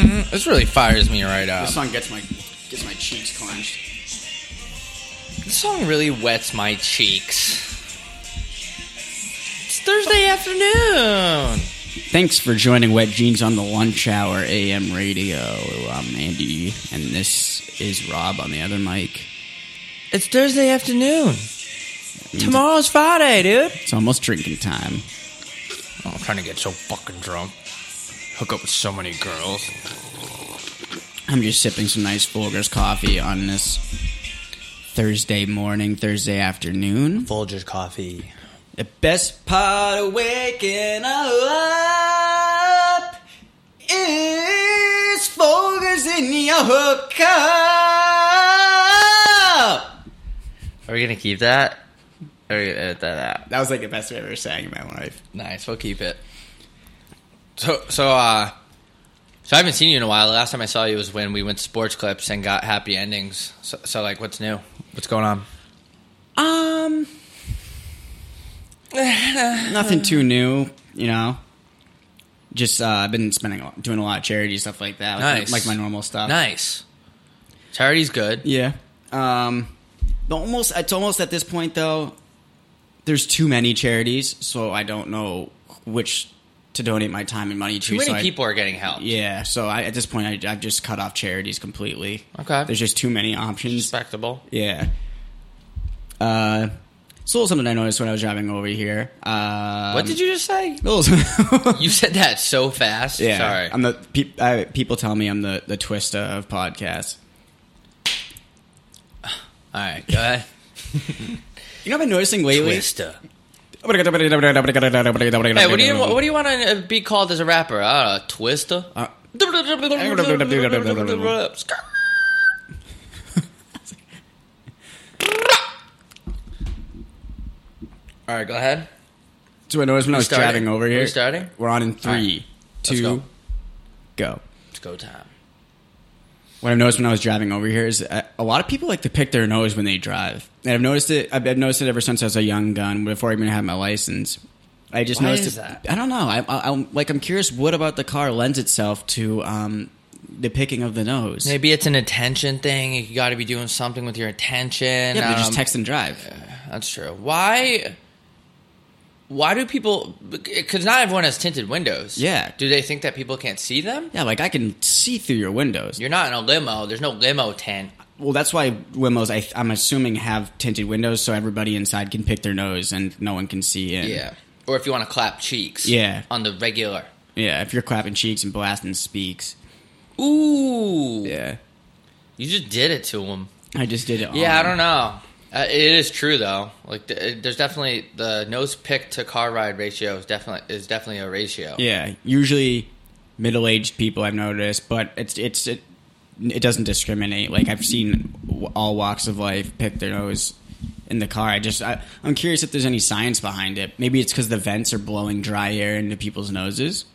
Mm-hmm. This really fires me right up. This song gets my gets my cheeks clenched. This song really wets my cheeks. It's Thursday afternoon. Thanks for joining Wet Jeans on the Lunch Hour AM Radio. I'm Andy, and this is Rob on the other mic. It's Thursday afternoon. Mm. Tomorrow's Friday, dude. It's almost drinking time. Oh, I'm trying to get so fucking drunk. Hook up with so many girls. I'm just sipping some nice Folgers coffee on this Thursday morning, Thursday afternoon. Folgers coffee. The best part of waking up is Folgers in your hookup. Are we gonna keep that? Or are we gonna edit that out? That was like the best I ever sang in my life. Nice, we'll keep it. So, so, uh, so I haven't seen you in a while. The last time I saw you was when we went to Sports Clips and got happy endings. So, so like, what's new? What's going on? Um, nothing too new, you know. Just uh, I've been spending a lot, doing a lot of charity stuff like that, like, Nice. like my normal stuff. Nice. Charity's good. Yeah. Um, the almost it's almost at this point though. There's too many charities, so I don't know which to donate my time and money to. Too many so I- people are getting help. yeah, so I, at this point, I, I've just cut off charities completely. Okay. There's just too many options. Respectable. Yeah. Uh, it's a little something I noticed when I was driving over here. Um, What did you just say? You said that so fast. yeah, Sorry. I'm the pe- I, people tell me I'm the the Twista of podcasts. All right, go ahead. You know, I've been noticing lately. Twister. Hey, what do you what do you want to be called as a rapper? Uh, Twister. Uh, All right, go ahead. So I noticed when I was starting? driving over Are we here. starting? We're on in three, right. two, go. go. It's go time. What I've noticed when I was driving over here is uh, a lot of people like to pick their nose when they drive, and I've noticed it. I've, I've noticed it ever since I was a young gun, before I even had my license. I just Why noticed that? I don't know. I, I, I'm like I'm curious. What about the car lends itself to um, the picking of the nose? Maybe it's an attention thing. You got to be doing something with your attention. yeah, but just Um, text and drive. That's true. Why? Why do people? Because not everyone has tinted windows. Yeah. Do they think that people can't see them? Yeah, like I can see through your windows. You're not in a limo. There's no limo tint. Well, that's why limos, I, I'm assuming, have tinted windows so everybody inside can pick their nose and no one can see in. Yeah. Or if you want to clap cheeks. Yeah. On the regular. Yeah, if you're clapping cheeks and blasting speaks. Ooh. Yeah. You just did it to him. I just did it. Yeah, I don't know. Uh, it is true though. Like, there's definitely the nose pick to car ride ratio is definitely is definitely a ratio. Yeah, usually middle-aged people I've noticed, but it's it's it, it doesn't discriminate. Like I've seen all walks of life pick their nose in the car. I just I, I'm curious if there's any science behind it. Maybe it's because the vents are blowing dry air into people's noses.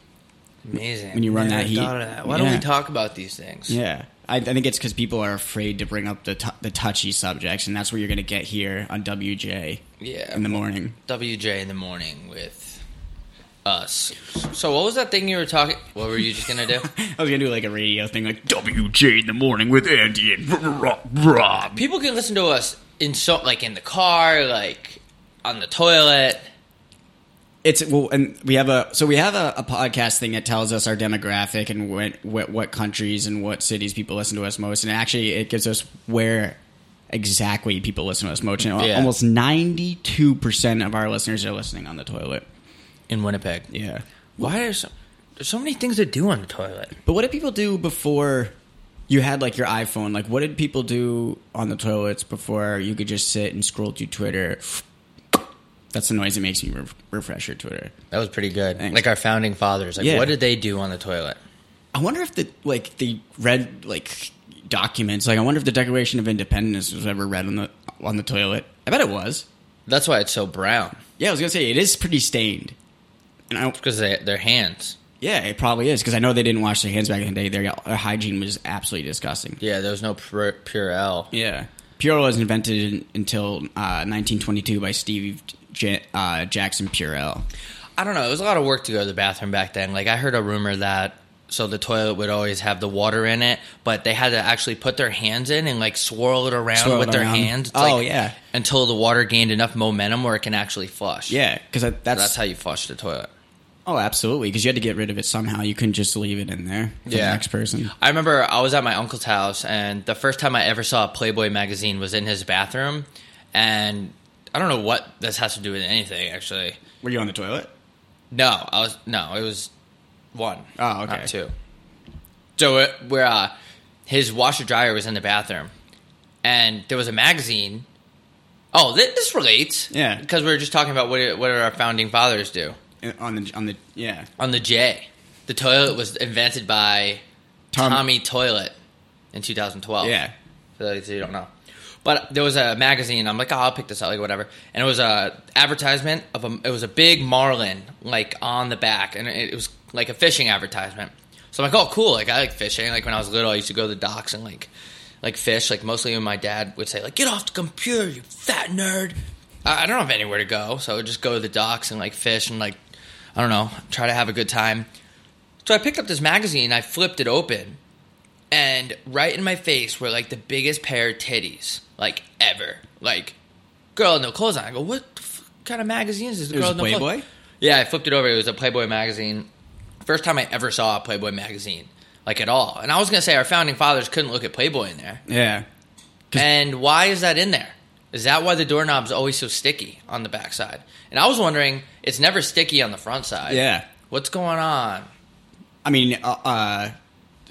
Amazing. When you run Never that heat. of that. Why don't we talk about these things? Yeah, I, I think it's because people are afraid to bring up the t- the touchy subjects, and that's what you're going to get here on WJ Yeah. in the morning. WJ in the morning with us. So what was that thing you were talking? What were you just gonna do? I was going to do like a radio thing, like WJ in the morning with Andy and Rob. People can listen to us in so like in the car, like on the toilet. It's well, and we have a so we have a, a podcast thing that tells us our demographic and what, what what countries and what cities people listen to us most, and actually it gives us where exactly people listen to us most. And Yeah. Almost ninety two percent of our listeners are listening on the toilet. in Winnipeg. Yeah, Why are so there's so many things to do on the toilet? but what did people do before? You had like your iPhone. Like, what did people do on the toilets before you could just sit and scroll through Twitter? That's the noise that makes me re- refresh your Twitter. That was pretty good. Thanks. Like our founding fathers. Like Yeah. what did they do on the toilet? I wonder if the like they read like documents. Like I wonder if the Declaration of Independence was ever read on the on the toilet. I bet it was. That's why it's so brown. Yeah, I was gonna say it is pretty stained. And I Because they, their hands. yeah, it probably is because I know they didn't wash their hands back in the day. Their, their hygiene was absolutely disgusting. Yeah, there was no pure, Purell. Yeah, Purell was invented in, until uh, 1922 by Steve J- uh, Jackson Purell. I don't know. It was a lot of work to go to the bathroom back then. Like I heard a rumor that so the toilet would always have the water in it, but they had to actually put their hands in and like swirl it around Swirl with it their around. hands. It's Oh, like- yeah. until the water gained enough momentum where it can actually flush. Yeah, because that's, that's how you flush the toilet. Oh, absolutely. Because you had to get rid of it somehow. You couldn't just leave it in there for Yeah. the next person. I remember I was at my uncle's house, and the first time I ever saw a Playboy magazine was in his bathroom, and I don't know what this has to do with anything. Actually, Were you on the toilet? no, I was no, it was one. Oh, okay. not two. So it, where uh, his washer dryer was in the bathroom, and there was a magazine. Oh, thi- this relates, Yeah. because we were just talking about what what did our founding fathers do Uh, On the on the yeah. on the J. The toilet was invented by Tom- Tommy Toilet in 2012. Yeah. For those you don't know. But there was a magazine. I'm like, oh, I'll pick this up, like whatever. And it was a advertisement of a. It was a big marlin, like on the back, and it, it was like a fishing advertisement. So I'm like, oh, cool. Like I like fishing. Like when I was little, I used to go to the docks and like, like fish. Like mostly when my dad would say, like, get off the computer, you fat nerd. I, I don't have anywhere to go, so I would just go to the docks and like fish and like, I don't know, try to have a good time. So I picked up this magazine. I flipped it open, and right in my face were like the biggest pair of titties like ever. Like, girl no clothes on. I go, what the f- kind of magazine is this? It Girl with no clothes- Playboy? Yeah, I flipped it over. It was a Playboy magazine. First time I ever saw a Playboy magazine, like at all. And I was gonna say our founding fathers couldn't look at Playboy in there. Yeah. And why is that in there? Is that why the doorknob's always so sticky on the backside? And I was wondering, it's never sticky on the front side. Yeah. What's going on? I mean, uh, uh,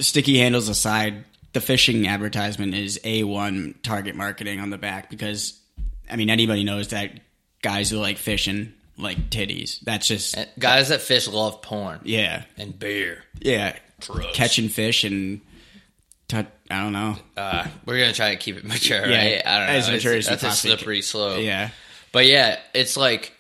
sticky handles aside, the fishing advertisement is A1 target marketing on the back because, I mean, anybody knows that guys who like fishing like titties. That's just, And guys that fish love porn yeah. and beer. Yeah. Gross. Catching fish and, I don't know. Uh, we're gonna try to keep it mature, Yeah, right? I don't know. as mature It's- as that's a slippery slope. Yeah. But yeah, it's like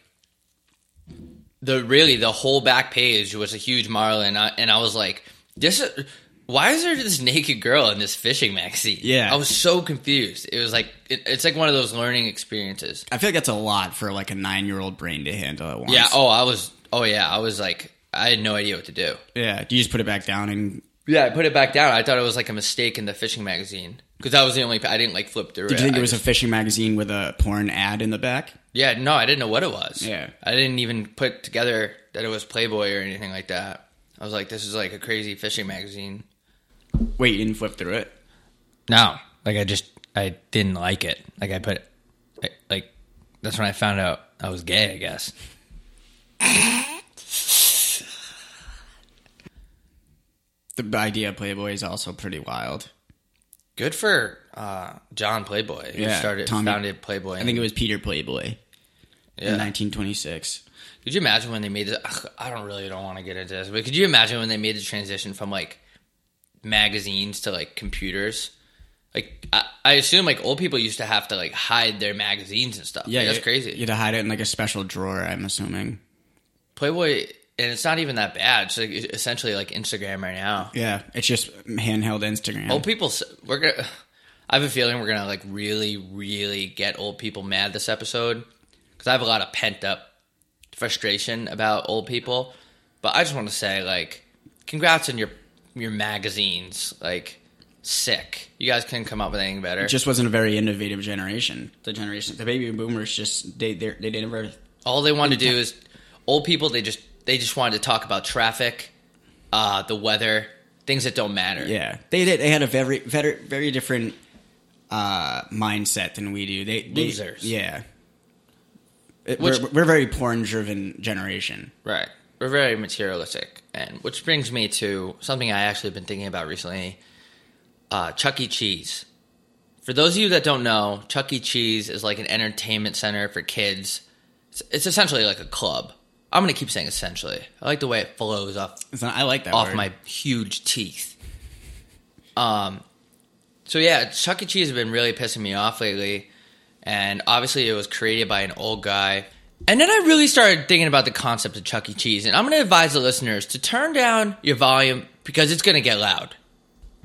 the really the whole back page was a huge marlin, and I, and I was like, this. Is, why is there this naked girl in this fishing magazine? Yeah. I was so confused. It was like it, it's like one of those learning experiences. I feel like that's a lot for like a nine year old brain to handle at once. Yeah. Oh, I was. Oh yeah, I was like, I had no idea what to do. Yeah. Do you just put it back down and Yeah, I put it back down. I thought it was like a mistake in the fishing magazine because that was the only. I didn't like flip through. did you think it was just- a fishing magazine with a porn ad in the back? Yeah, no, I didn't know what it was. Yeah. I didn't even put together that it was Playboy or anything like that. I was like, this is like a crazy fishing magazine. Wait, you didn't flip through it? No, like I just I didn't like it. Like I put, I, like that's when I found out I was gay. I guess. The idea of Playboy is also pretty wild. Good for uh, John Playboy. Who Yeah, started Tommy- founded Playboy. I think it was Peter Playboy yeah. in 1926. Could you imagine when they made the? ugh, I don't really don't want to get into this, but could you imagine when they made the transition from like magazines to like computers? Like I, I assume like old people used to have to like hide their magazines and stuff. Yeah, that's you- crazy. You had to hide it in like a special drawer. I'm assuming. Playboy, and it's not even that bad. It's like essentially like Instagram right now. Yeah, it's just handheld Instagram. Old people, s- we're gonna. I have a feeling we're gonna like really, really get old people mad this episode because I have a lot of pent up frustration about old people. But I just want to say, like, congrats on your your magazines. Like, sick. You guys couldn't come up with anything better. It just wasn't a very innovative generation. The generation, the baby boomers, just they they they never. All they wanted to do is old people. They just they just wanted to talk about traffic, uh, the weather, things that don't matter. Yeah, they did. They had a very very very different uh, mindset than we do. They, they Losers. Yeah. It- Which- we're, we're a very porn driven generation. Right. We're very materialistic. And which brings me to something I actually been thinking about recently uh, Chuck E. Cheese. For those of you that don't know, Chuck E. Cheese is like an entertainment center for kids. It's, it's essentially like a club. I'm going to keep saying essentially. I like the way it flows off not, I like that off word. my huge teeth. Um, so yeah, Chuck E. Cheese has been really pissing me off lately, and obviously it was created by an old guy. And then I really started thinking about the concept of Chuck E. Cheese, and I'm going to advise the listeners to turn down your volume because it's going to get loud.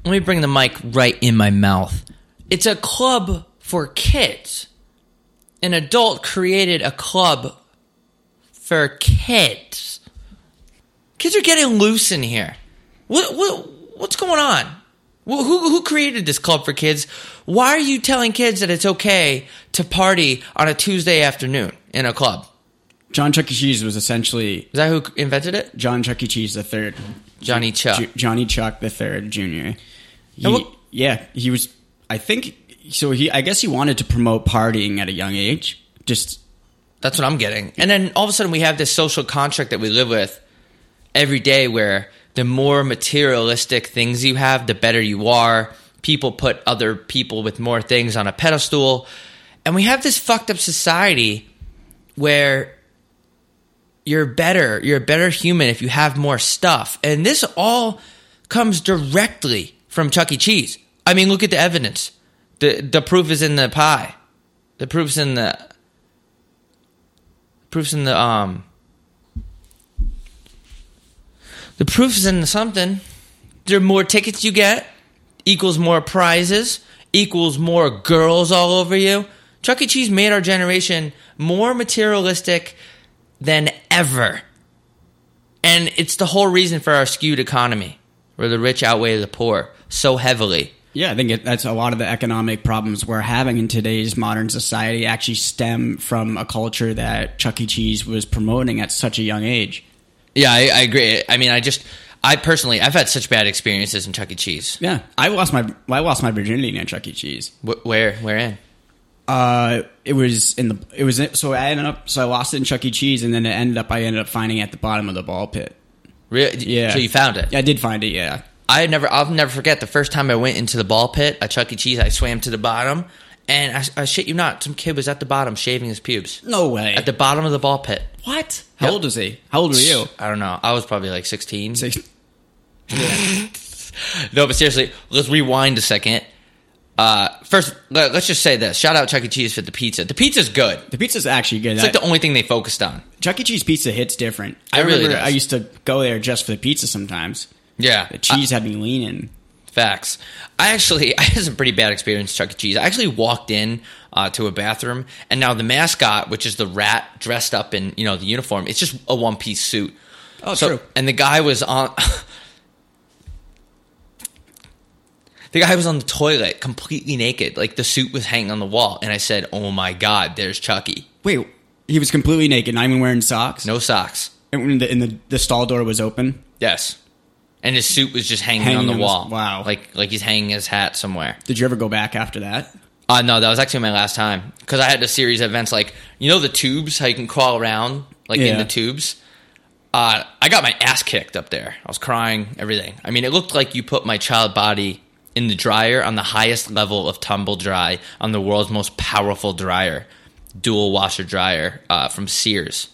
Let me bring the mic right in my mouth. It's a club for kids. An adult created a club for kids. Kids are getting loose in here. What what what's going on? Who who who created this club for kids? Why are you telling kids that it's okay to party on a Tuesday afternoon in a club? John Chuck E. Cheese was essentially Is that who invented it? John Chuck E. Cheese the third, Johnny Chuck. Ju- Johnny Chuck the third Junior. He, And what- yeah, he was. I think so. He, I guess, he wanted to promote partying at a young age. Just That's what I'm getting. And then all of a sudden we have this social contract that we live with every day where the more materialistic things you have, the better you are. People put other people with more things on a pedestal. And we have this fucked up society where you're better, you're a better human if you have more stuff. And this all comes directly from Chuck E. Cheese. I mean, look at the evidence. The the proof is in the pie. The proof's in the proof's in the um the proof's in the something the more tickets you get equals more prizes equals more girls all over you chuck e cheese made our generation more materialistic than ever and it's the whole reason for our skewed economy where the rich outweigh the poor so heavily yeah, I think it, that's a lot of the economic problems we're having in today's modern society. Actually, stem from a culture that Chuck E. Cheese was promoting at such a young age. yeah I, I agree i mean i just i personally i've had such bad experiences in chuck e cheese Yeah, I lost my I lost my virginity in Chuck E. Cheese. Wh- where where in Uh, it was in the it was in, so I ended up so I lost it in Chuck E. Cheese, and then it ended up I ended up finding it at the bottom of the ball pit. Really? Yeah. So you found it? I did find it. Yeah, I never. I'll never forget the first time I went into the ball pit at Chuck E. Cheese. I swam to the bottom, and I, I shit you not, some kid was at the bottom shaving his pubes no way. at the bottom of the ball pit. what? How Yep. old was he? How old were you? I don't know. I was probably like sixteen. Six- No, but seriously, let's rewind a second. Uh, first, let, us just say this: shout out Chuck E. Cheese for the pizza. The pizza's good. The pizza's actually good. It's like the only thing they focused on. Chuck E. Cheese pizza hits different. It I really remember does. I used to go there just for the pizza sometimes. Yeah, The cheese had me leaning. Facts. I actually I had some pretty bad experience Chuck E. Cheese. I actually walked in uh, to a bathroom, and now the mascot, which is the rat dressed up in you know the uniform, it's just a one piece suit. Oh, So- true. And the guy was on. the guy was on the toilet, completely naked, like the suit was hanging on the wall, and I said, "Oh my god, there's Chucky. Wait, he was completely naked, not even wearing socks. No socks. And the, and the the stall door was open. Yes." And his suit was just hanging, Hanging on the on wall. wow. Like like he's hanging his hat somewhere. Did you ever go back after that? Uh, no, that was actually my last time because I had a series of events like you know the tubes how you can crawl around like in the tubes. Uh, I got my ass kicked up there. I was crying, everything. I mean, it looked like you put my child body in the dryer on the highest level of tumble dry on the world's most powerful dryer, dual washer dryer uh, from Sears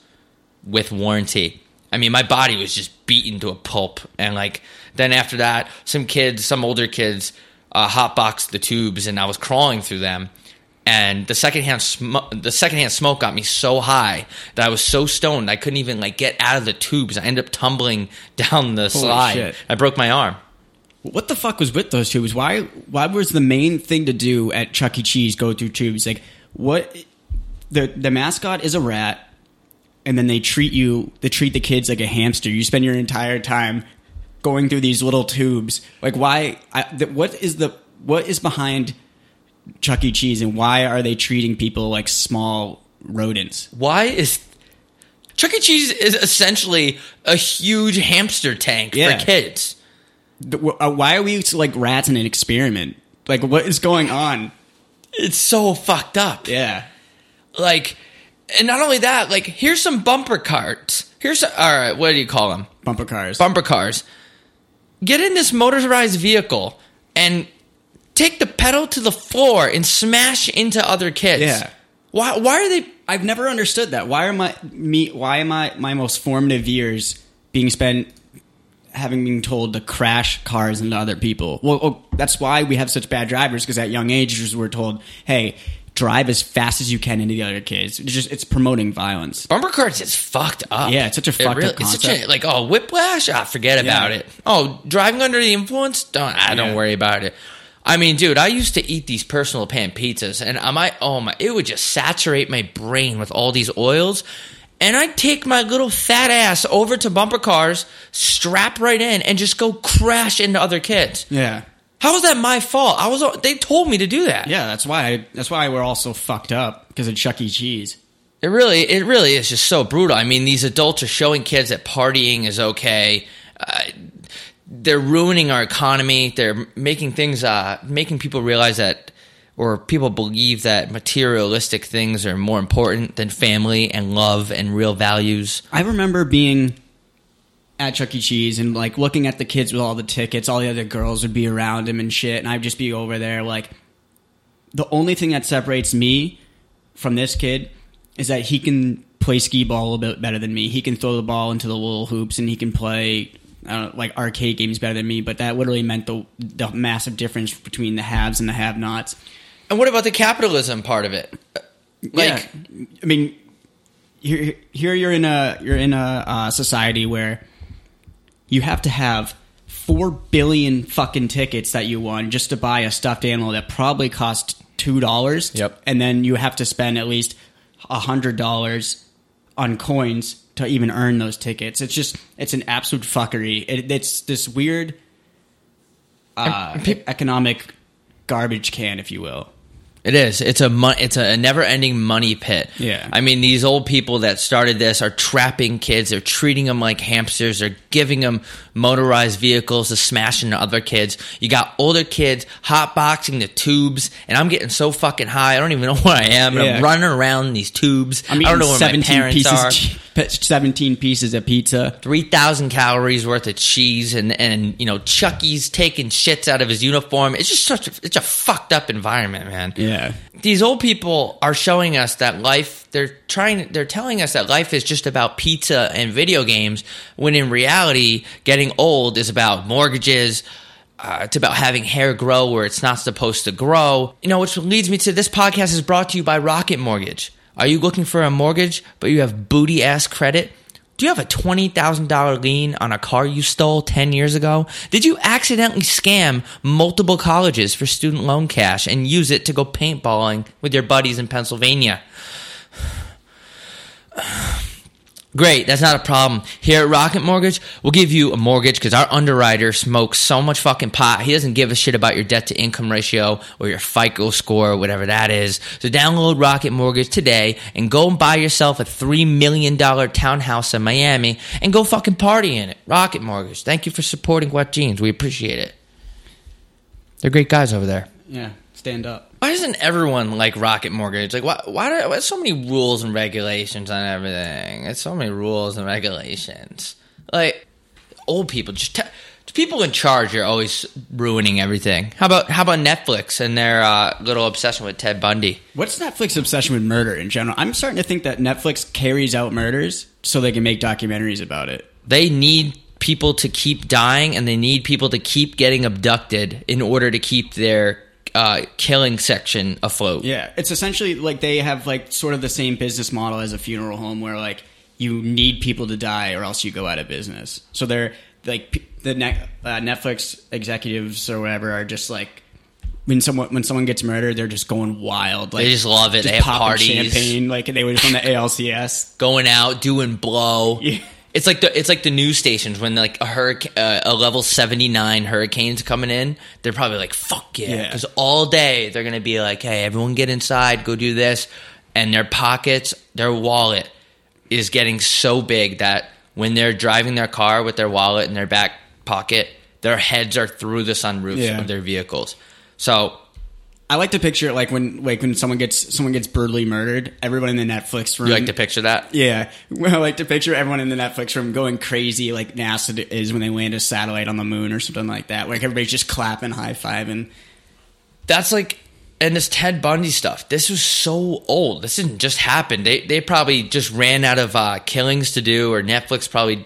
with warranty. I mean, my body was just beaten to a pulp, and like then after that, some kids, some older kids, uh, hotboxed the tubes, and I was crawling through them. And the secondhand sm- the secondhand smoke got me so high that I was so stoned I couldn't even like get out of the tubes. I ended up tumbling down the slide. shit. I broke my arm. What the fuck was with those tubes? Why why was the main thing to do at Chuck E. Cheese go through tubes? Like what the the mascot is a rat and then they treat you they treat the kids like a hamster. You spend your entire time going through these little tubes. Like why I, the, what is the what is behind Chuck E. Cheese and why are they treating people like small rodents? Why is Chuck E. Cheese is essentially a huge hamster tank Yeah. for kids? Uh, Why are we like rats in an experiment? Like what is going on? It's so fucked up. Yeah. Like, and not only that, like, here's some bumper carts. Here's, all right, what do you call them? Bumper cars. Bumper cars. Get in this motorized vehicle and take the pedal to the floor and smash into other kids. Yeah. Why, why are they I've never understood that. Why are my me? Why am I my most formative years being spent having been told to crash cars into other people? Well, oh, that's why we have such bad drivers because at young ages we're told, "Hey, drive as fast as you can into the other kids." It's just it's promoting violence. Bumper cars is fucked up. Yeah, it's such a It fucked up It's such a, concept. like, oh, whiplash? Ah, forget about it. Oh, driving under the influence? Don't, I don't Yeah. worry about it. I mean, dude, I used to eat these personal pan pizzas, and I might, oh my, it would just saturate my brain with all these oils, and I'd take my little fat ass over to bumper cars, strap right in, and just go crash into other kids. Yeah. How was that my fault? I was. They told me to do that. Yeah, that's why. That's why we're all so fucked up because of Chuck E. Cheese. It really, it really is just so brutal. I mean, these adults are showing kids that partying is okay. Uh, they're ruining our economy. They're making things, uh, making people realize that, or people believe that materialistic things are more important than family and love and real values. I remember being at Chuck E. Cheese and like looking at the kids with all the tickets. All the other girls would be around him and shit, and I'd just be over there like. The only thing that separates me from this kid is that he can play skee ball a little bit better than me. He can throw the ball into the little hoops and he can play uh, like arcade games better than me. But that literally meant the the massive difference between the haves and the have-nots. And what about the capitalism part of it? Like, yeah. I mean, here, here you're in a you're in a uh, society where you have to have four billion fucking tickets that you won just to buy a stuffed animal that probably cost two dollars. Yep. and then you have to spend at least a hundred dollars on coins to even earn those tickets. It's just it's an absolute fuckery. It, it's this weird uh, peop- economic garbage can, if you will. It is. It's a mon- it's a never-ending money pit. Yeah. I mean, these old people that started this are trapping kids. They're treating them like hamsters. They're giving them motorized vehicles to smash into other kids. You got older kids hotboxing the tubes, and I'm getting so fucking high. I don't even know where I am. Yeah. I'm running around these tubes. I'm I don't know where my seventeen parents pieces, are. seventeen pieces of pizza. Three thousand calories worth of cheese, and and you know Chucky's taking shits out of his uniform. It's just such a it's a fucked up environment, man Yeah. These old people are showing us that life they're trying they're telling us that life is just about pizza and video games when in reality getting old is about mortgages uh, it's about having hair grow where it's not supposed to grow. You know which leads me to this podcast is brought to you by rocket mortgage. Are you looking for a mortgage but you have booty ass credit do you have a $20,000 lien on a car you stole 10 years ago? Did you accidentally scam multiple colleges for student loan cash and use it to go paintballing with your buddies in Pennsylvania? Great, that's not a problem. Here at Rocket Mortgage, we'll give you a mortgage because our underwriter smokes so much fucking pot. He doesn't give a shit about your debt to income ratio or your FICO score or whatever that is. So download Rocket Mortgage today and go and buy yourself a $3 million townhouse in Miami and go fucking party in it. Rocket Mortgage. Thank you for supporting Wet Jeans. We appreciate it. They're great guys over there. Yeah. Stand up. Why doesn't everyone like Rocket Mortgage? Like, why? Why do why so many rules and regulations on everything? It's so many rules and regulations. Like, old people just. Te- people in charge are always ruining everything. How about how about Netflix and their uh, little obsession with Ted Bundy? What's Netflix's obsession with murder in general? I'm starting to think that Netflix carries out murders so they can make documentaries about it. They need people to keep dying, and they need people to keep getting abducted in order to keep their uh, killing section afloat. Yeah, it's essentially like they have like sort of the same business model as a funeral home, where like you need people to die or else you go out of business. So they're like the ne- uh, Netflix executives or whatever are just like when someone when someone gets murdered, they're just going wild. Like They just love it. just They have parties. champagne, like they were from the ALCS. going out doing blow. Yeah. It's like the it's like the news stations when like a hurricane, uh, a level seventy nine hurricane's coming in. They're probably like fuck yeah, Yeah. because all day they're gonna be like, hey, everyone get inside, go do this, and their pockets, their wallet is getting so big that when they're driving their car with their wallet in their back pocket, their heads are through the sunroofs Yeah. of their vehicles. So I like to picture it like when like when someone gets someone gets brutally murdered, everyone in the Netflix room. you like to picture that? Yeah, I like to picture everyone in the Netflix room going crazy, like NASA is when they land a satellite on the moon or something like that. Like everybody's just clapping, high fiving. that's like and this Ted Bundy stuff. This was so old. This didn't just happen. They they probably just ran out of uh, killings to do, or Netflix probably.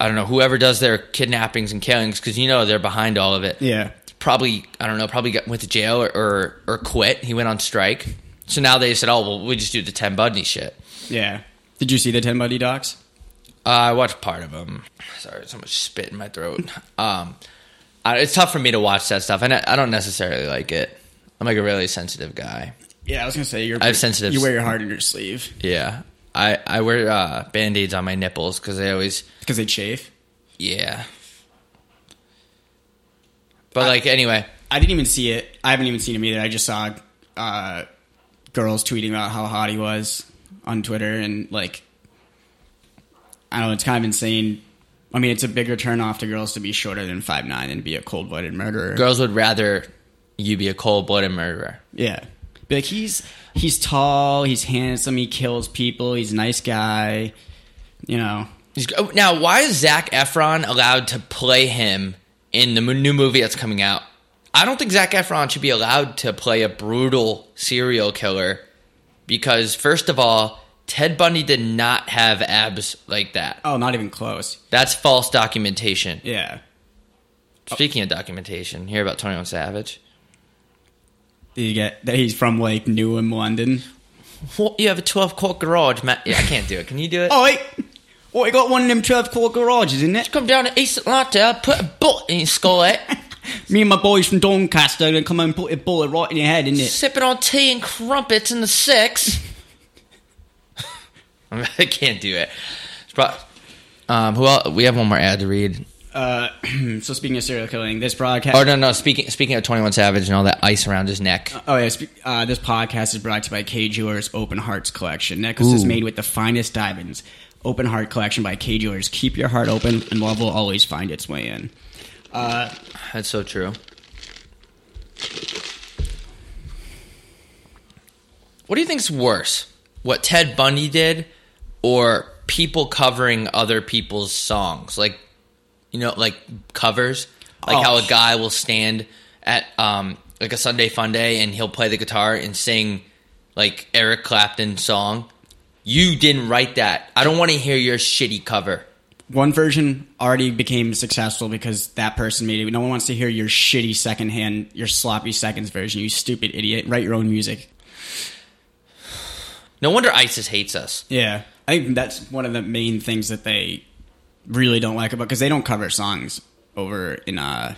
I don't know whoever does their kidnappings and killings because you know they're behind all of it. Yeah, Probably I don't know. Probably got, went to jail or, or or quit. He went on strike. So now they said, "Oh well, we just do the Ted Bundy shit." yeah. Did you see the Ted Bundy docs? Uh, I watched part of them. Sorry, so much spit in my throat. Um, I, it's tough for me to watch that stuff, and I, I don't necessarily like it. I'm like a really sensitive guy. Yeah, I was gonna say you're. I have sensitive- You wear your heart in your sleeve. Yeah. I I wear uh, band aids on my nipples because they always because they chafe. yeah. But like anyway, I didn't even see it. I haven't even seen him either. I just saw uh, girls tweeting about how hot he was on Twitter, and like, I don't know, it's kind of insane. I mean, it's a bigger turnoff to girls to be shorter than five nine and be a cold blooded murderer. girls would rather you be a cold blooded murderer. Yeah, be like he's he's tall, he's handsome, he kills people, he's a nice guy. You know, He's- oh, Now, why is Zac Efron allowed to play him in the new movie that's coming out? I don't think Zac Efron should be allowed to play a brutal serial killer because, first of all, Ted Bundy did not have abs like that. oh, not even close. That's false documentation. Yeah, Speaking of documentation, hear about 21 Savage? Did you get that he's from like Newham, London? What, you have a 12 quart garage, man. Yeah, I can't do it. Can you do it? Oh wait, oh, you got one of them twelve quart garages, isn't it? Come down to East Atlanta, put a bullet in your skull, eh? Me and my boys from Doncaster are gonna come and put a bullet right in your head, isn't it? Sipping on tea and crumpets in the six. I can't do it. It's pro- um, who else? We have one more ad to read. Uh, so speaking of serial killing, this broadcast. Oh no, no. Speaking speaking of Twenty One Savage and all that ice around his neck. Oh yeah, spe- uh, this podcast is brought to you by Kay Jewelers Open Hearts Collection. Necklaces Ooh. made with the finest diamonds. Open Heart Collection by Kay Jewelers. Keep your heart open, and love will always find its way in. Uh, That's so true. What do you think's worse? What Ted Bundy did, or people covering other people's songs? Like, you know, like covers. Like Oh. how a guy will stand at um like a Sunday Fun Day and he'll play the guitar and sing like Eric Clapton's song. You didn't write that. I don't want to hear your shitty cover. One version already became successful because that person made it. No one wants to hear your shitty secondhand, your sloppy seconds version. You stupid idiot. Write your own music. No wonder ISIS hates us. Yeah, I think that's one of the main things that they really don't like about because they don't cover songs over in uh,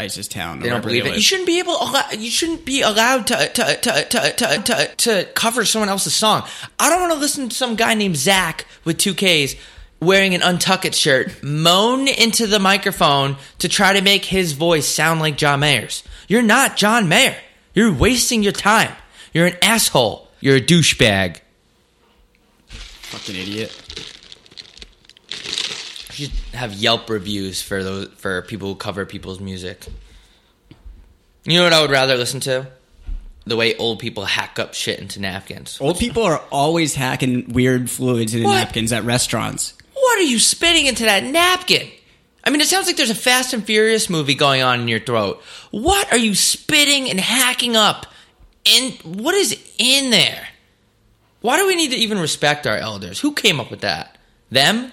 ISIS town. or They don't believe it. You shouldn't be able. You shouldn't be allowed to to, to, to, to, to to cover someone else's song. I don't want to listen to some guy named Zach with two Ks wearing an untucked shirt moan into the microphone to try to make his voice sound like John Mayer's. You're not John Mayer. You're wasting your time. You're an asshole. You're a douchebag. Fucking idiot. You should have Yelp reviews for those for people who cover people's music. You know what I would rather listen to? The way old people hack up shit into napkins. Old people are always hacking weird fluids into What? napkins at restaurants. What are you spitting into that napkin? I mean, it sounds like there's a Fast and Furious movie going on in your throat. What are you spitting and hacking up? In what is in there? Why do we need to even respect our elders? Who came up with that? Them?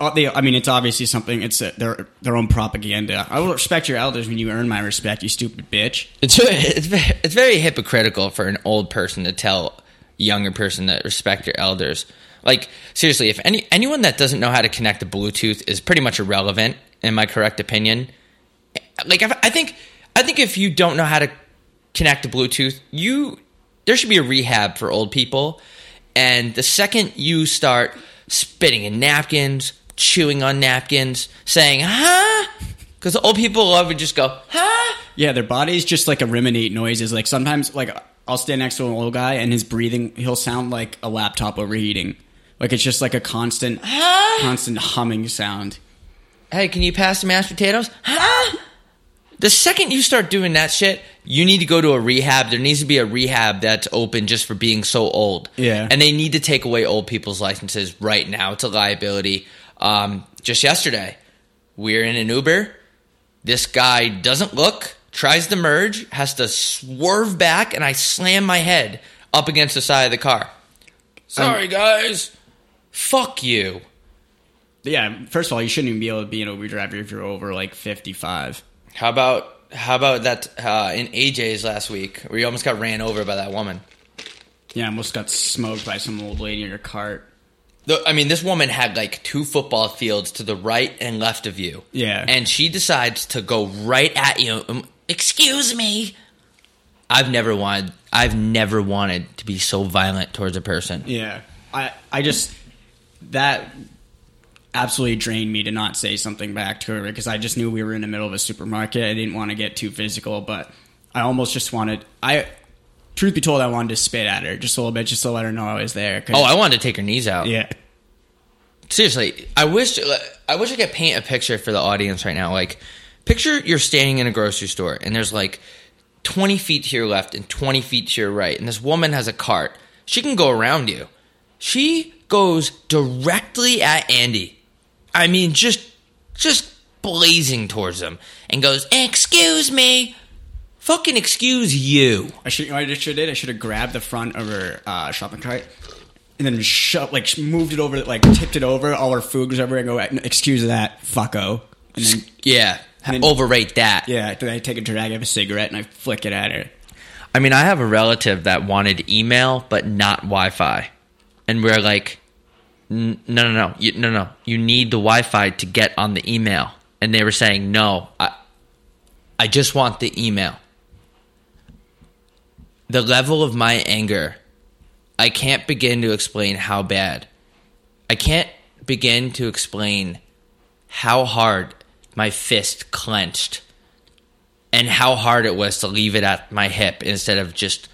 Uh, I mean, it's obviously something. It's a, their their own propaganda. I will respect your elders when you earn my respect, you stupid bitch. It's it's very, hypocritical for an old person to tell younger person to respect your elders. Like seriously, if any anyone that doesn't know how to connect to Bluetooth is pretty much irrelevant, in my correct opinion. Like if, I think I think if you don't know how to connect to Bluetooth, you there should be a rehab for old people. And the second you start spitting in napkins, chewing on napkins, saying "huh," because old people love to just go "huh." Yeah, their bodies just like a eliminate noises. Like sometimes, like I'll stand next to an old guy and his breathing, he'll sound like a laptop overheating. Like it's just like a constant, Huh? constant humming sound. Hey, can you pass the mashed potatoes? Huh? The second you start doing that shit, you need to go to a rehab. There needs to be a rehab that's open just for being so old. Yeah. And they need to take away old people's licenses right now. It's a liability. Um, just yesterday, we're in an Uber. This guy doesn't look, tries to merge, has to swerve back, and I slam my head up against the side of the car. Sorry, guys. Fuck you. Yeah, first of all, you shouldn't even be able to be an Uber driver if you're over like 55. How about how about that uh, in AJ's last week where you almost got ran over by that woman? Yeah, almost got smoked by some old lady in her cart. The, I mean, this woman had like two football fields to the right and left of you. Yeah. and she decides to go right at you. Um, Excuse me. I've never wanted. I've never wanted to be so violent towards a person. Yeah. I I just that absolutely drained me to not say something back to her because I just knew we were in the middle of a supermarket. I didn't want to get too physical, but I almost just wanted I truth be told I wanted to spit at her just a little bit just to let her know I was there. Oh, I wanted to take her knees out. yeah. seriously, I wish I wish I could paint a picture for the audience right now. Like, picture you're standing in a grocery store and there's like 20 feet to your left and 20 feet to your right, and this woman has a cart. She can go around you. She goes directly at Andy. I mean, just just blazing towards him and goes, "Excuse me." Fucking excuse you. I should. you know what I should have did. I should have grabbed the front of her uh, shopping cart and then shut, like moved it over, like tipped it over. All her food was everywhere. And go, excuse that, fucko. And then Yeah, And- overrate that. yeah, then I take a drag of a cigarette and I flick it at her. I mean, I have a relative that wanted email but not Wi-Fi, and we're like, "N- no, no, no, you, no, no, you need the Wi-Fi to get on the email, and they were saying, no, I, I just want the email. The level of my anger, I can't begin to explain how bad. I can't begin to explain how hard my fist clenched and how hard it was to leave it at my hip instead of just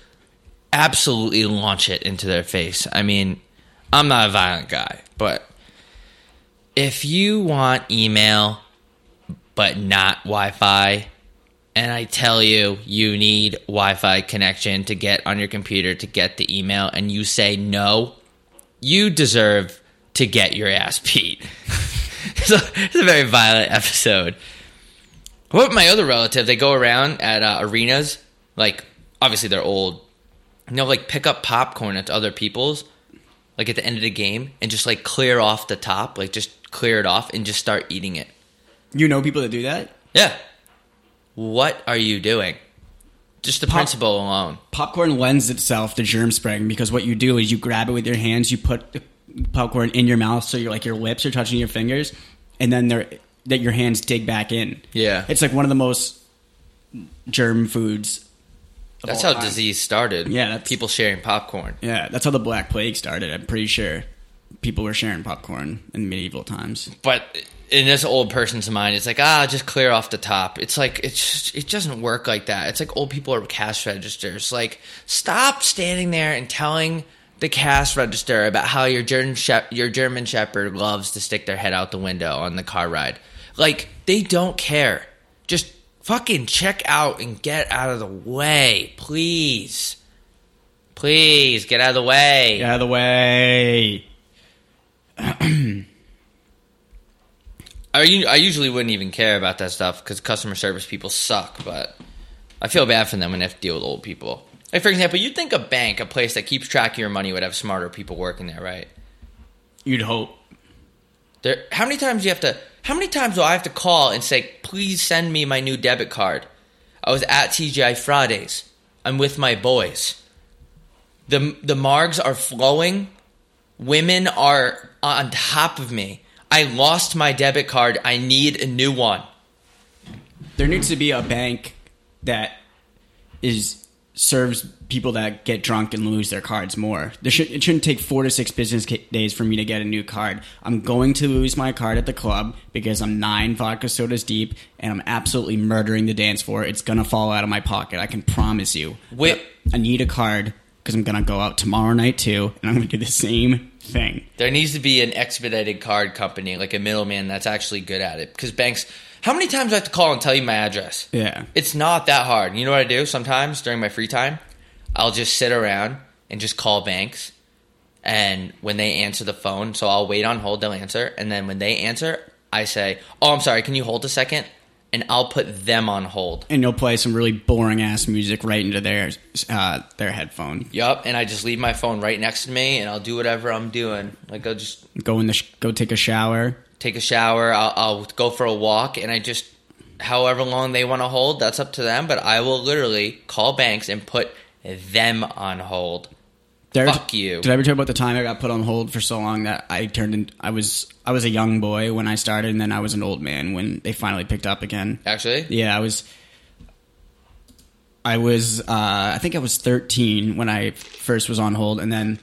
absolutely launch it into their face. I mean, I'm not a violent guy, but if you want email but not Wi Fi, and I tell you you need Wi Fi connection to get on your computer to get the email, and you say no, you deserve to get your ass beat. so it's a very violent episode. What my other relative? They go around at uh, arenas, like obviously they're old, and they'll like pick up popcorn at other people's, like at the end of the game, and just like clear off the top, like just clear it off and just start eating it. You know people that do that. Yeah. What are you doing? Just the Pop- principle alone. Popcorn lends itself to germ spreading because what you do is you grab it with your hands, you put the popcorn in your mouth, so you're like your lips are touching your fingers, and then they're that your hands dig back in. Yeah. It's like one of the most germ foods. Of That's all how time. disease started. Yeah, that's- people sharing popcorn. Yeah, that's how the Black Plague started. I'm pretty sure people were sharing popcorn in medieval times. But in this old person's mind, it's like ah, just clear off the top. It's like it's just, it doesn't work like that. It's like old people are cash registers. Like stop standing there and telling the cash register about how your German shep- your German Shepherd loves to stick their head out the window on the car ride. Like they don't care. Just fucking check out and get out of the way, please. Please get out of the way. Get out of the way. I, I usually wouldn't even care about that stuff because customer service people suck, but I feel bad for them when they have to deal with old people. Like, for example, you'd think a bank, a place that keeps track of your money, would have smarter people working there, right? You'd hope. There, how many times do you have to? How many times do I have to call and say, "Please send me my new debit card"? I was at TGI Fridays. I'm with my boys. the The margs are flowing. Women are on top of me. I lost my debit card. I need a new one. There needs to be a bank that is serves people that get drunk and lose their cards more. There should, it shouldn't take four to six business days for me to get a new card. I'm going to lose my card at the club because I'm nine vodka sodas deep and I'm absolutely murdering the dance floor. It's gonna fall out of my pocket. I can promise you. Wait- I need a card because I'm gonna go out tomorrow night too, and I'm gonna do the same thing. There needs to be an expedited card company, like a middleman that's actually good at it. Because banks, how many times do I have to call and tell you my address? Yeah. It's not that hard. You know what I do sometimes during my free time? I'll just sit around and just call banks. And when they answer the phone, so I'll wait on hold, they'll answer. And then when they answer, I say, Oh, I'm sorry, can you hold a second? And I'll put them on hold. And you'll play some really boring ass music right into their uh, their headphone. Yup. And I just leave my phone right next to me and I'll do whatever I'm doing. Like I'll just Go in the sh- go take a shower. Take a shower. I'll, I'll go for a walk, and I just, however long they want to hold, that's up to them. But I will literally call banks and put them on hold. There- Fuck you. Did I ever tell you about the time I got put on hold for so long that I turned in? I was I was a young boy when I started, and then I was an old man when they finally picked up again. Actually, Yeah, I was. I was. Uh, I think I was 13 when I first was on hold, and then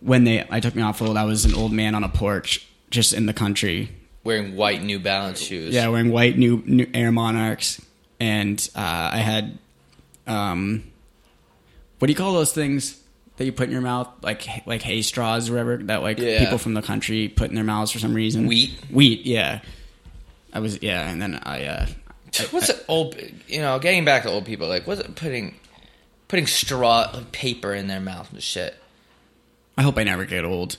when they I took me off hold, I was an old man on a porch just in the country. Wearing white New Balance shoes. Yeah, wearing white new, new Air Monarchs, and uh, I had um, what do you call those things that you put in your mouth, like like hay straws or whatever that like Yeah. people from the country put in their mouths for some reason. Wheat? wheat, yeah. I was yeah, and then I uh, What's it old? You know, getting back to old people, like what's it putting putting straw like, paper in their mouth and shit. I hope I never get old.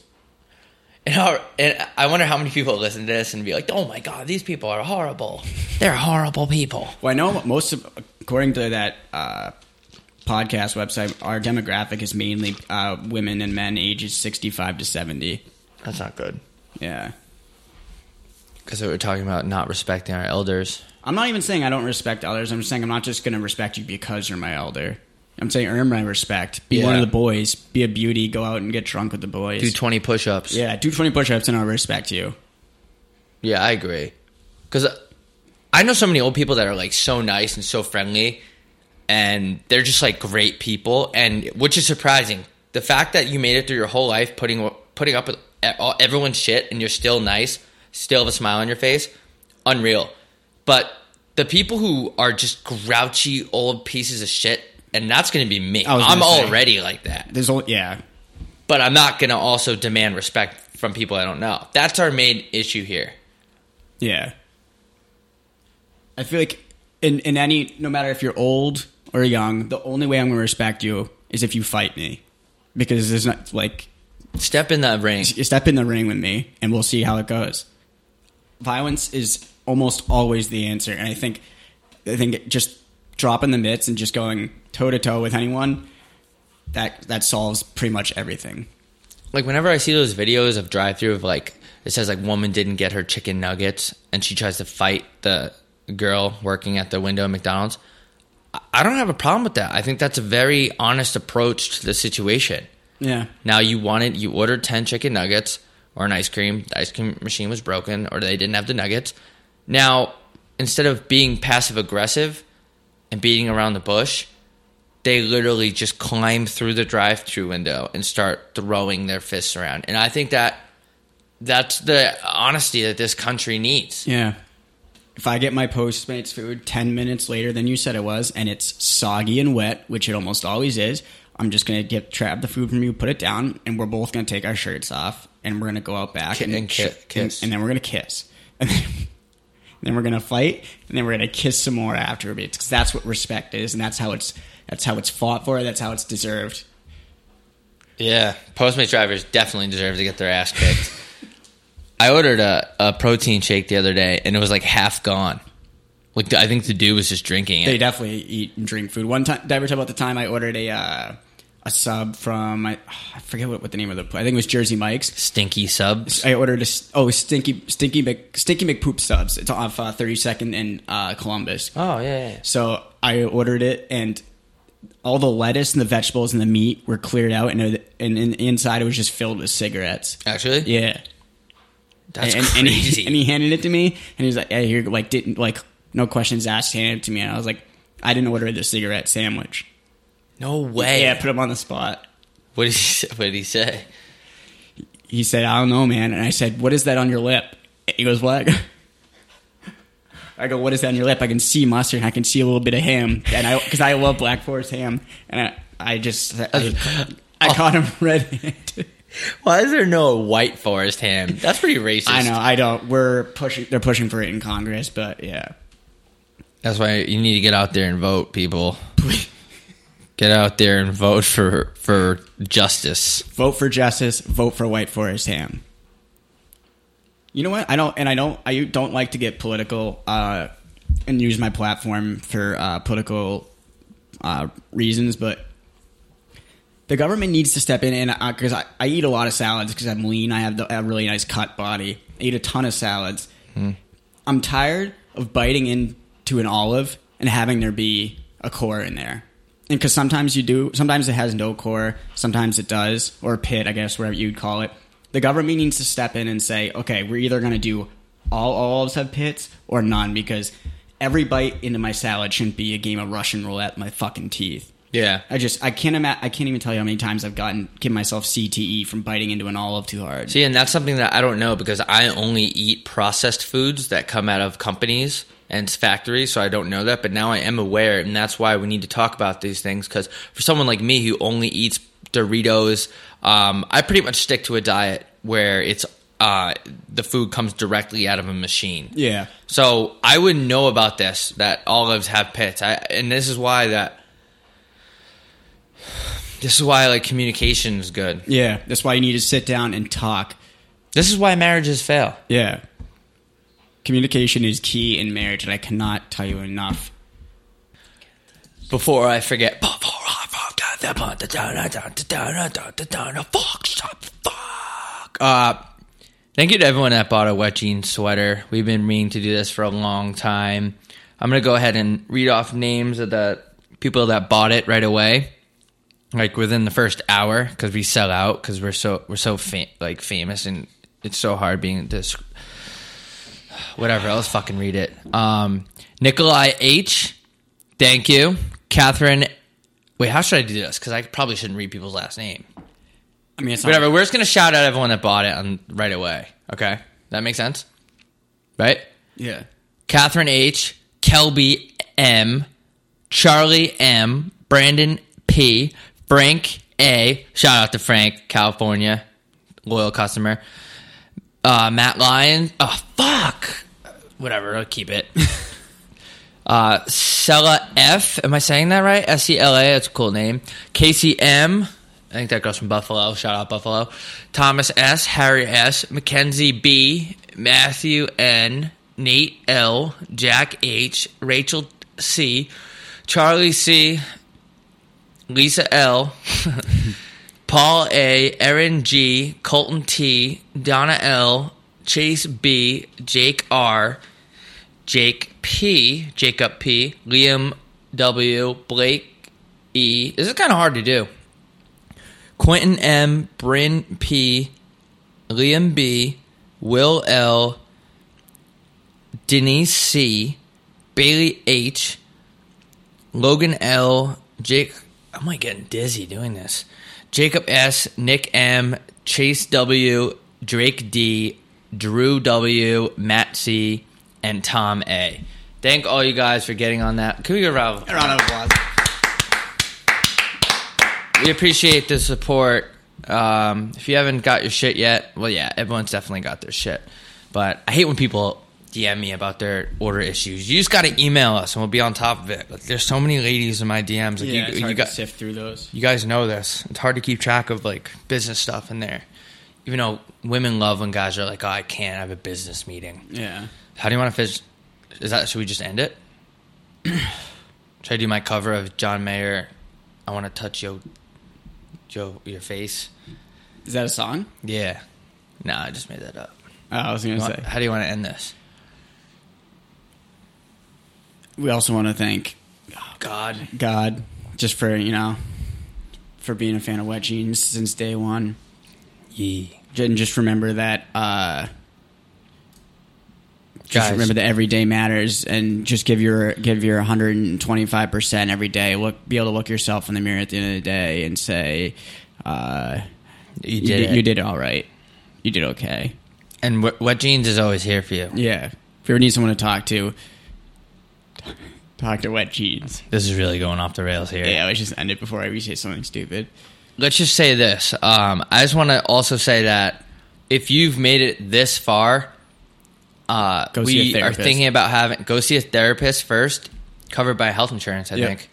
And, how, and I wonder how many people listen to this and be like, "Oh my god, these people are horrible. They're horrible people." Well, I know most of, according to that uh, podcast website, our demographic is mainly uh, women and men ages 65 to 70. That's not good. Yeah. Because we were talking about not respecting our elders. I'm not even saying I don't respect others. I'm just saying I'm not just going to respect you because you're my elder. I'm saying earn my respect. Be one of the boys. Be a beauty. Go out and get drunk with the boys. Do twenty push-ups. yeah, do 20 push-ups and I'll respect you. Yeah, I agree. Because I know so many old people that are like so nice and so friendly, and they're just like great people, and which is surprising. The fact that you made it through your whole life putting putting up with everyone's shit, and you're still nice, still have a smile on your face, unreal. But the people who are just grouchy old pieces of shit, and that's going to be me. I'm say. already like that There's only, yeah. but I'm not going to also demand respect from people I don't know. That's our main issue here. Yeah. I feel like in, in any, no matter if you're old or young, the only way I'm going to respect you is if you fight me. Because there's not, like, Step in that ring. step in the ring with me and we'll see how it goes. Violence is almost always the answer. And I think, I think just dropping the mitts and just going toe to toe with anyone, that, that solves pretty much everything. Like whenever I see those videos of drive through of like it says like woman didn't get her chicken nuggets and she tries to fight the girl working at the window at McDonald's. I- I don't have a problem with that. I think that's a very honest approach to the situation. Yeah. Now you wanted you ordered ten chicken nuggets or an ice cream. The ice cream machine was broken or they didn't have the nuggets. Now instead of being passive aggressive and beating around the bush, they literally just climb through the drive-through window and start throwing their fists around. And I think that that's the honesty that this country needs. Yeah. If I get my Postmates food 10 minutes later than you said it was, and it's soggy and wet, which it almost always is, I'm just going to get trap the food from you, put it down, and we're both going to take our shirts off, and we're going to go out back and and, kiss. and then we're going to kiss. And then, then we're going to fight, and then we're going to kiss some more after because that's what respect is, and that's how it's that's how it's fought for, that's how it's deserved. Yeah, Postmates drivers definitely deserve to get their ass kicked. I ordered a, a protein shake the other day, and it was like half gone. Like I think the dude was just drinking It. They definitely eat and drink food. One time, did I ever tell about the time I ordered a uh, a sub from I, I forget what, what the name of the place. I think it was Jersey Mike's. Stinky subs. I ordered a oh stinky stinky Mc, stinky McPoop subs. It's off uh, 32nd in uh, Columbus. Oh yeah, yeah. So I ordered it, and all the lettuce and the vegetables and the meat were cleared out, and it, and, and inside it was just filled with cigarettes. Actually, Yeah, that's and, and crazy. he and he handed it to me, and he was like, "Hey, here, like didn't like no questions asked, handed it to me." And I was like, "I didn't order the cigarette sandwich." No way. Yeah, put him on the spot. What did he? say- What did he say? He said, "I don't know, man." And I said, "What is that on your lip?" He goes, "What?" I go, "What is that on your lip?" I can see mustard, and I can see a little bit of ham, and I because I love Black Forest ham, and I, I just I, I oh. caught him red-handed. Why is there no white forest ham? That's pretty racist. I know, I don't. We're pushing. They're pushing for it in Congress, but yeah, That's why you need to get out there and vote, people. Get out there and vote for for justice. vote for justice. Vote for White Forest ham. You know what? I don't, and I don't. I don't like to get political uh, and use my platform for uh, political uh, reasons, but the government needs to step in and because I, I eat a lot of salads because I'm lean. I have the, a really nice cut body. I eat a ton of salads. I'm tired of biting into an olive and having there be a core in there. And because sometimes you do, sometimes it has no core, sometimes it does, or pit, I guess, whatever you'd call it. The government needs to step in and say, okay, we're either going to do all olives have pits or none because every bite into my salad shouldn't be a game of Russian roulette with my fucking teeth. Yeah. I just I can't ima- I can't even tell you how many times I've gotten given myself CTE from biting into an olive too hard. See, and that's something that I don't know because I only eat processed foods that come out of companies and factory, so I don't know that. But now I am aware, and that's why we need to talk about these things. Because for someone like me who only eats Doritos, um, I pretty much stick to a diet where it's uh, the food comes directly out of a machine. Yeah. So I wouldn't know about this that olives have pits, I, and this is why that. This is why like communication is good. Yeah, that's why you need to sit down and talk. This is why marriages fail. Yeah. Communication is key in marriage, and I cannot tell you enough. Before I forget, fuck, stop, fuck. Uh, thank you to everyone that bought a wet jean sweater. We've been meaning to do this for a long time. I'm gonna go ahead and read off names of the people that bought it right away, like within the first hour, because we sell out because we're so we're so fam- like famous and it's so hard being this. Whatever, let's fucking read it. Um, Nikolai H. Thank you. Catherine. Wait, how should I do this? Because I probably shouldn't read people's last name. I mean, it's not, Whatever. We're just gonna shout out everyone that bought it on right away. Okay, that makes sense, right? Yeah. Catherine H, Kelby M, Charlie M, Brandon P, Frank A. Shout out to Frank, California, loyal customer. Uh, Matt Lyon. Oh fuck. Whatever. I'll keep it. Uh, Sella F. Am I saying that right? S E L A. That's a cool name. Casey M. I think that girl's from Buffalo. Shout out Buffalo. Thomas S. Harry S. Mackenzie B. Matthew N. Nate L. Jack H. Rachel C. Charlie C. Lisa L. Paul A. Erin G. Colton T. Donna L. Chase B. Jake R. Jake P, Jacob P, Liam W, Blake E. This is kind of hard to do. Quentin M, Bryn P, Liam B, Will L, Denise C, Bailey H, Logan L, Jake. I'm like getting dizzy doing this? Jacob S, Nick M, Chase W, Drake D, Drew W, Matt C, and Tom A. Thank all you guys for getting on that. Can we get a round of A round of applause. we appreciate the support. Um, if you haven't got your shit yet, well, yeah, everyone's definitely got their shit. But I hate when people DM me about their order issues. You just got to email us, and we'll be on top of it. Like, there's so many ladies in my DMs. Like, Yeah, it's you, hard you to got, sift through those. you guys know this. It's hard to keep track of like business stuff in there. Even though women love when guys are like, "Oh, I can't I have a business meeting." Yeah. How do you want to finish? Is that should we just end it? should I do my cover of John Mayer? I want to touch your, Joe, your face. Is that a song? Yeah. No, I just made that up. Oh, I was gonna want- say. how do you want to end this? We also want to thank God. God just for you know for being a fan of wet jeans since day one. Yee. And just remember that. uh just Guys. remember that every day matters, and just give your give your 125 percent every day. Look, be able to look yourself in the mirror at the end of the day and say, uh, You you, did did, it. you did all right. You did okay. And Wet Jeans is always here for you. Yeah. If you ever need someone to talk to, talk to Wet Jeans. This is really going off the rails here. Yeah, let's just end it before I say something stupid. let's just say this. Um, I just want to also say that if you've made it this far, uh, Go see a we are thinking about having go see a therapist first, covered by health insurance. I Yep. think.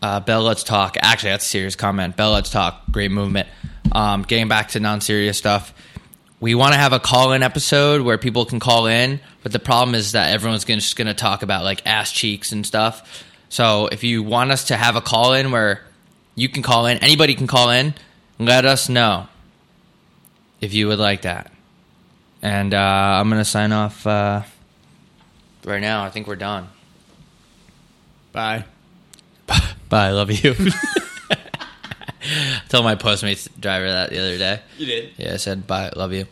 Uh, Bell, let's talk. Actually, that's a serious comment. Bell, let's talk. Great movement. Um, getting back to non-serious stuff, we want to have a call-in episode where people can call in, but the problem is that everyone's gonna, just going to talk about like ass cheeks and stuff. So if you want us to have a call-in where you can call in, anybody can call in, let us know if you would like that. And uh, I'm going to sign off uh, right now. I think we're done. Bye. Bye. Love you. Told my Postmates driver that the other day. You did. Yeah, I said bye. Love you.